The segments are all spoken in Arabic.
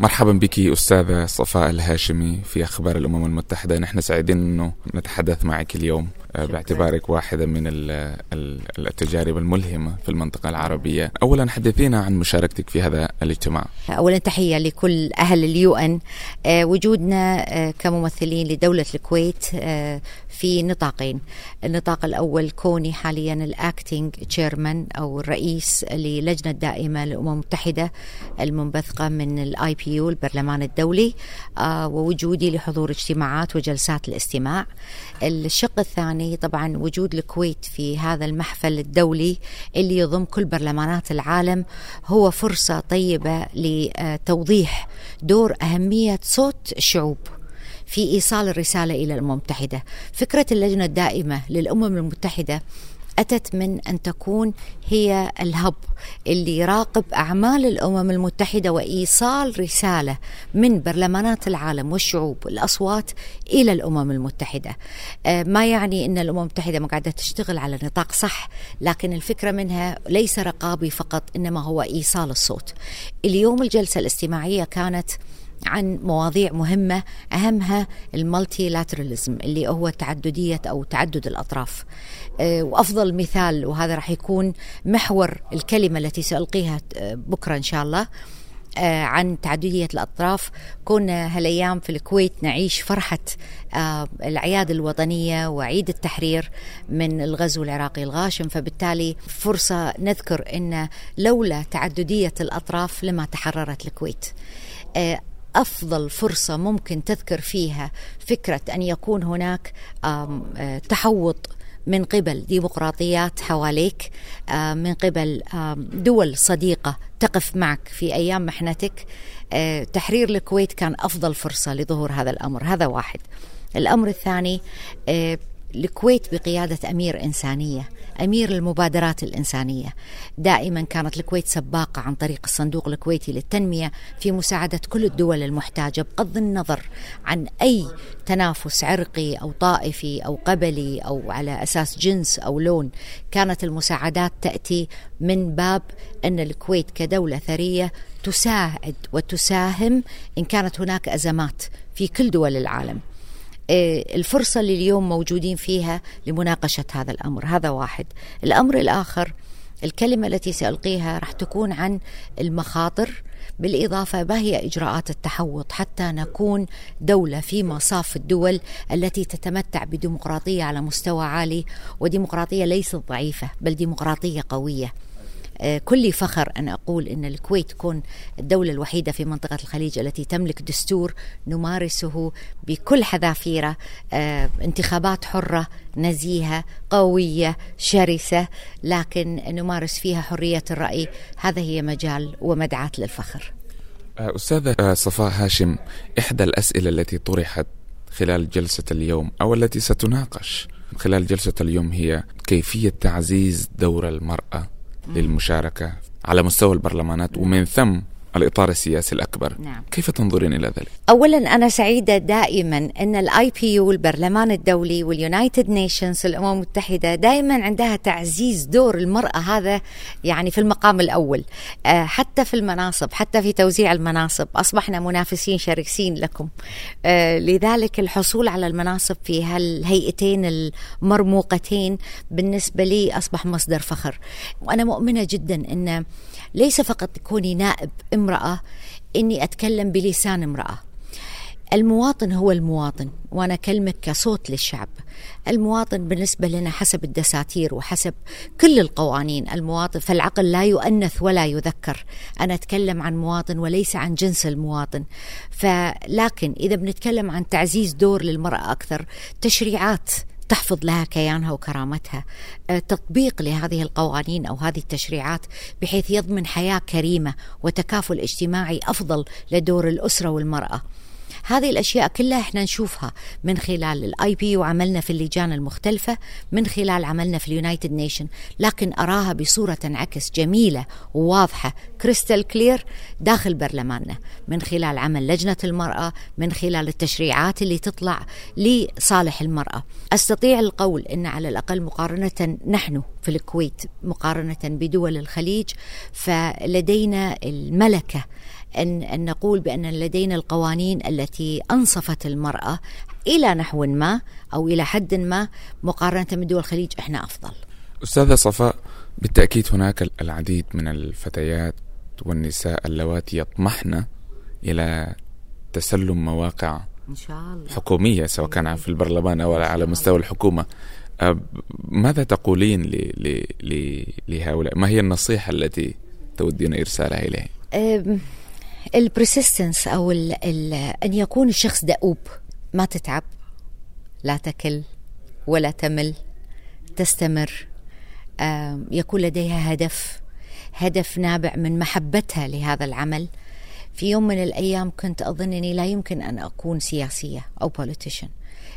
مرحبا بك أستاذة صفاء الهاشمي في أخبار الأمم المتحدة. نحن سعيدين أنه نتحدث معك اليوم. باعتبارك واحدة من التجارب الملهمة في المنطقة العربية. أولا حدثينا عن مشاركتك في هذا الاجتماع. أولا تحية لكل أهل اليو أن آه، وجودنا آه، كممثلين لدولة الكويت في نطاقين. النطاق الأول كوني حاليا الأكتينج تشيرمان أو الرئيس للجنة الدائمة للأمم المتحدة المنبثقة من ال IPU البرلمان الدولي. ووجودي لحضور اجتماعات وجلسات الاستماع. الشق الثاني طبعا وجود الكويت في هذا المحفل الدولي اللي يضم كل برلمانات العالم هو فرصة طيبة لتوضيح دور أهمية صوت الشعوب في إيصال الرسالة إلى الأمم المتحدة. فكرة اللجنة الدائمة للأمم المتحدة أتت من أن تكون هي الهب اللي يراقب أعمال الأمم المتحدة وإيصال رسالة من برلمانات العالم والشعوب الأصوات إلى الأمم المتحدة. آه، ما يعني أن الأمم المتحدة ما قاعدة تشتغل على نطاق صح لكن الفكرة منها ليس رقابي فقط إنما هو إيصال الصوت. اليوم الجلسة الاستماعية كانت عن مواضيع مهمة أهمها المالتي لاتراليزم اللي هو تعددية أو تعدد الأطراف. آه، وأفضل مثال وهذا راح يكون محور الكلمة التي سألقيها آه، بكرة إن شاء الله آه، عن تعددية الأطراف. كنا هالأيام في الكويت نعيش فرحة الأعياد الوطنية وعيد التحرير من الغزو العراقي الغاشم. فبالتالي فرصة نذكر أن لولا تعددية الأطراف لما تحررت الكويت. أفضل فرصة ممكن تذكر فيها فكرة أن يكون هناك آه، تحوط من قبل ديمقراطيات حواليك من قبل دول صديقة تقف معك في أيام محنتك. آه، تحرير الكويت كان أفضل فرصة لظهور هذا الأمر. هذا واحد. الأمر الثاني آه، الكويت بقيادة أمير إنسانية أمير المبادرات الإنسانية. دائما كانت الكويت سباقة عن طريق الصندوق الكويتي للتنمية في مساعدة كل الدول المحتاجة بغض النظر عن أي تنافس عرقي أو طائفي أو قبلي أو على أساس جنس أو لون. كانت المساعدات تأتي من باب أن الكويت كدولة ثرية تساعد وتساهم إن كانت هناك أزمات في كل دول العالم. الفرصة اللي اليوم موجودين فيها لمناقشة هذا الأمر. هذا واحد. الأمر الآخر الكلمة التي سألقيها راح تكون عن المخاطر بالإضافة ما هي إجراءات التحوط حتى نكون دولة في مصاف الدول التي تتمتع بديمقراطية على مستوى عالي وديمقراطية ليست ضعيفة بل ديمقراطية قوية. آه، كل فخر أن أقول أن الكويت تكون الدولة الوحيدة في منطقة الخليج التي تملك دستور نمارسه بكل حذافيره آه، انتخابات حرة نزيهة قوية شرسة لكن نمارس فيها حرية الرأي. هذا هي مجال ومدعاة للفخر. آه، أستاذة صفاء هاشم إحدى الأسئلة التي طرحت خلال جلسة اليوم أو التي ستناقش خلال جلسة اليوم هي كيفية تعزيز دور المرأة للمشاركة على مستوى البرلمانات ومن ثم الإطار السياسي الأكبر. نعم. كيف تنظرين إلى ذلك؟ أولا أنا سعيدة دائما أن ال IPU البرلمان الدولي وال United Nations الأمم المتحدة دائما عندها تعزيز دور المرأة هذا يعني في المقام الأول. آه، حتى في المناصب حتى في توزيع المناصب. أصبحنا منافسين شرسين لكم. آه، لذلك الحصول على المناصب في هالهيئتين المرموقتين بالنسبة لي أصبح مصدر فخر. وأنا مؤمنة جدا أن ليس فقط كوني نائب امرأة إني أتكلم بلسان امرأة. المواطن هو المواطن وأنا أكلمك كصوت للشعب. المواطن بالنسبة لنا حسب الدساتير وحسب كل القوانين. المواطن فالعقل لا يؤنث ولا يذكر. أنا أتكلم عن مواطن وليس عن جنس المواطن. فلكن إذا بنتكلم عن تعزيز دور للمرأة أكثر تشريعات تحفظ لها كيانها وكرامتها. آه، تطبيق لهذه القوانين أو هذه التشريعات بحيث يضمن حياة كريمة وتكافل اجتماعي أفضل لدور الأسرة والمرأة. هذه الأشياء كلها إحنا نشوفها من خلال ال IPU وعملنا في اللجان المختلفة من خلال عملنا في ال United Nation. لكن أراها بصورة تنعكس جميلة وواضحة crystal clear داخل برلماننا. من خلال عمل لجنة المرأة من خلال التشريعات اللي تطلع لصالح المرأة. أستطيع القول إن على الأقل مقارنة نحن في الكويت مقارنة بدول الخليج فلدينا الملكة أن, أن نقول بأن لدينا القوانين التي أنصفت المرأة إلى نحو ما أو إلى حد ما مقارنة من دول الخليج إحنا أفضل. أستاذة صفاء بالتأكيد هناك العديد من الفتيات والنساء اللواتي يطمحن إلى تسلم مواقع إن شاء الله. حكومية سواء كان في البرلمان أو على مستوى الحكومة. ماذا تقولين لهؤلاء؟ ما هي النصيحة التي تودين إرسالها إليه البرسيستنس أو ال ال أن يكون الشخص دؤوب. ما تتعب لا تكل ولا تمل تستمر. يكون لديها هدف هدف نابع من محبتها لهذا العمل. في يوم من الأيام كنت أظن أني لا يمكن أن أكون سياسية أو politician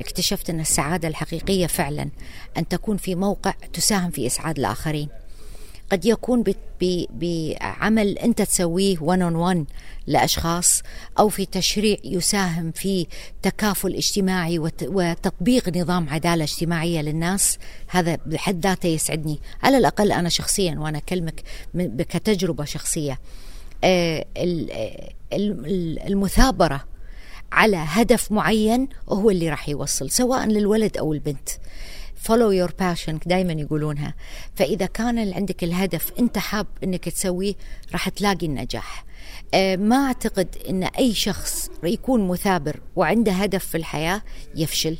اكتشفت أن السعادة الحقيقية فعلا أن تكون في موقع تساهم في إسعاد الآخرين. قد يكون بعمل أنت تسويه one on one لأشخاص أو في تشريع يساهم في تكافل اجتماعي وتطبيق نظام عدالة اجتماعية للناس. هذا بحد ذاته يسعدني. على الأقل أنا شخصيا وأنا أكلمك كتجربة شخصية. آه، المثابرة على هدف معين هو اللي راح يوصل سواء للولد أو البنت. Follow your passion دائما يقولونها. فإذا كان عندك الهدف أنت حاب أنك تسويه راح تلاقي النجاح. آه، ما أعتقد أن أي شخص يكون مثابر وعنده هدف في الحياة يفشل.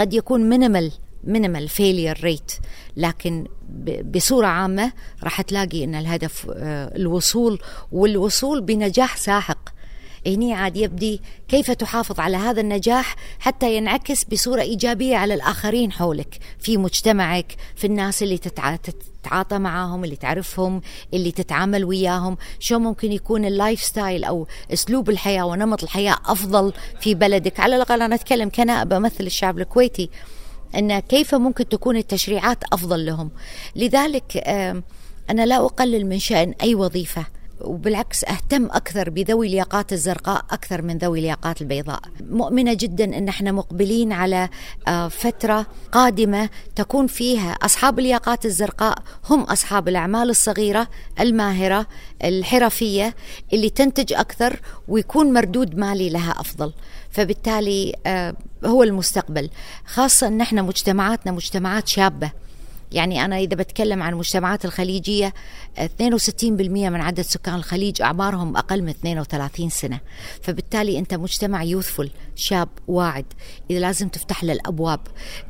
قد يكون minimal minimal failure rate لكن بصورة عامة راح تلاقي أن الهدف آه، الوصول والوصول بنجاح ساحق. هني عاد يبدي كيف تحافظ على هذا النجاح حتى ينعكس بصورة إيجابية على الآخرين حولك في مجتمعك في الناس اللي تتعاطى معاهم اللي تعرفهم اللي تتعامل وياهم. شو ممكن يكون ال lifestyle أو أسلوب الحياة ونمط الحياة أفضل في بلدك؟ على الأقل أنا أتكلم كنائب أمثل الشعب الكويتي أن كيف ممكن تكون التشريعات أفضل لهم؟ لذلك أنا لا أقلل من شأن أي وظيفة. وبالعكس أهتم أكثر بذوي الياقات الزرقاء أكثر من ذوي الياقات البيضاء. مؤمنة جدا إن إحنا مقبلين على آه، فترة قادمة تكون فيها أصحاب الياقات الزرقاء هم أصحاب الأعمال الصغيرة الماهرة الحرفية اللي تنتج أكثر ويكون مردود مالي لها أفضل. فبالتالي آه، هو المستقبل خاصة إن إحنا مجتمعاتنا مجتمعات شابة يعني أنا إذا بتكلم عن المجتمعات الخليجية 62% من عدد سكان الخليج أعمارهم أقل من 32 سنة. فبالتالي أنت مجتمع يوثفل شاب واعد إذا لازم تفتح له الأبواب.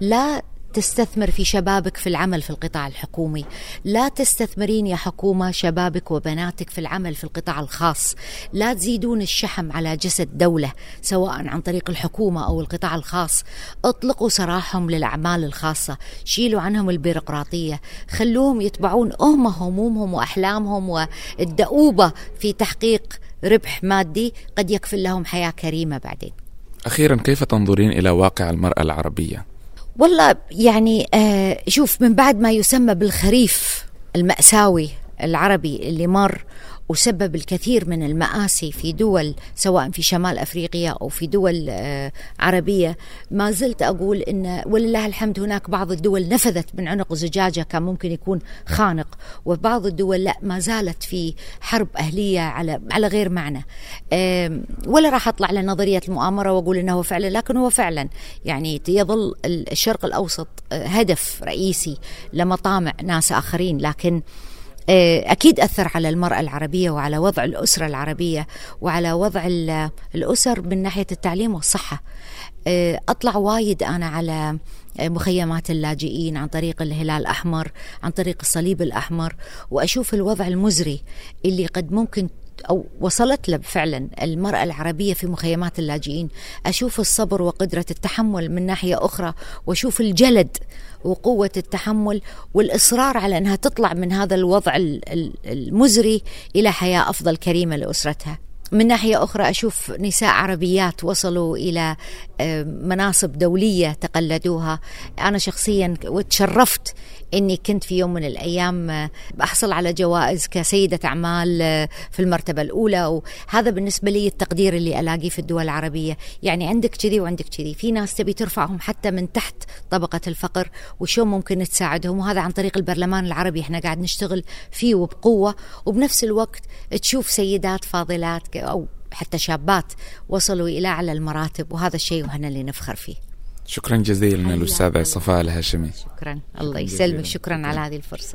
لا تستثمر في شبابك في العمل في القطاع الحكومي. لا تستثمرين يا حكومة شبابك وبناتك في العمل في القطاع الخاص. لا تزيدون الشحم على جسد دولة سواء عن طريق الحكومة أو القطاع الخاص. اطلقوا سراحهم للأعمال الخاصة. شيلوا عنهم البيروقراطية. خلوهم يتبعون هم همومهم وأحلامهم والدؤوبة في تحقيق ربح مادي قد يكفل لهم حياة كريمة بعدين. أخيرا كيف تنظرين إلى واقع المرأة العربية؟ والله يعني آه شوف من بعد ما يسمى بالخريف المأساوي العربي اللي مر وسبب الكثير من المآسي في دول سواء في شمال أفريقيا أو في دول آه، عربية. ما زلت أقول إن ولله الحمد هناك بعض الدول نفذت من عنق زجاجة كان ممكن يكون خانق وبعض الدول لا ما زالت في حرب أهلية على على غير معنى. ولا راح أطلع لنظريه المؤامرة وأقول إنه هو فعلا لكن هو فعلا. يعني يظل الشرق الأوسط آه، هدف رئيسي لمطامع ناس آخرين لكن أكيد أثر على المرأة العربية وعلى وضع الأسرة العربية وعلى وضع الأسر من ناحية التعليم والصحة. آه، أطلع وايد أنا على مخيمات اللاجئين عن طريق الهلال الأحمر عن طريق الصليب الأحمر وأشوف الوضع المزري اللي قد ممكن أو وصلت له فعلا المرأة العربية في مخيمات اللاجئين. أشوف الصبر وقدرة التحمل من ناحية أخرى وأشوف الجلد وقوة التحمل والإصرار على أنها تطلع من هذا الوضع المزري إلى حياة أفضل كريمة لأسرتها. من ناحية أخرى أشوف نساء عربيات وصلوا إلى آه، مناصب دولية تقلدوها. أنا شخصيا وتشرفت إني كنت في يوم من الأيام احصل على جوائز كسيدة أعمال في المرتبة الأولى وهذا بالنسبة لي التقدير اللي ألاقيه في الدول العربية. يعني عندك كذي وعندك كذي. في ناس تبي ترفعهم حتى من تحت طبقة الفقر وشو ممكن تساعدهم؟ وهذا عن طريق البرلمان العربي إحنا قاعد نشتغل فيه وبقوه وبنفس الوقت تشوف سيدات فاضلات أو حتى شابات وصلوا إلى أعلى المراتب وهذا الشيء وهنا اللي نفخر فيه. شكرا جزيلا الأستاذة صفاء الهاشمي. شكرا. الله يسلمك. شكرا على هذه الفرصة.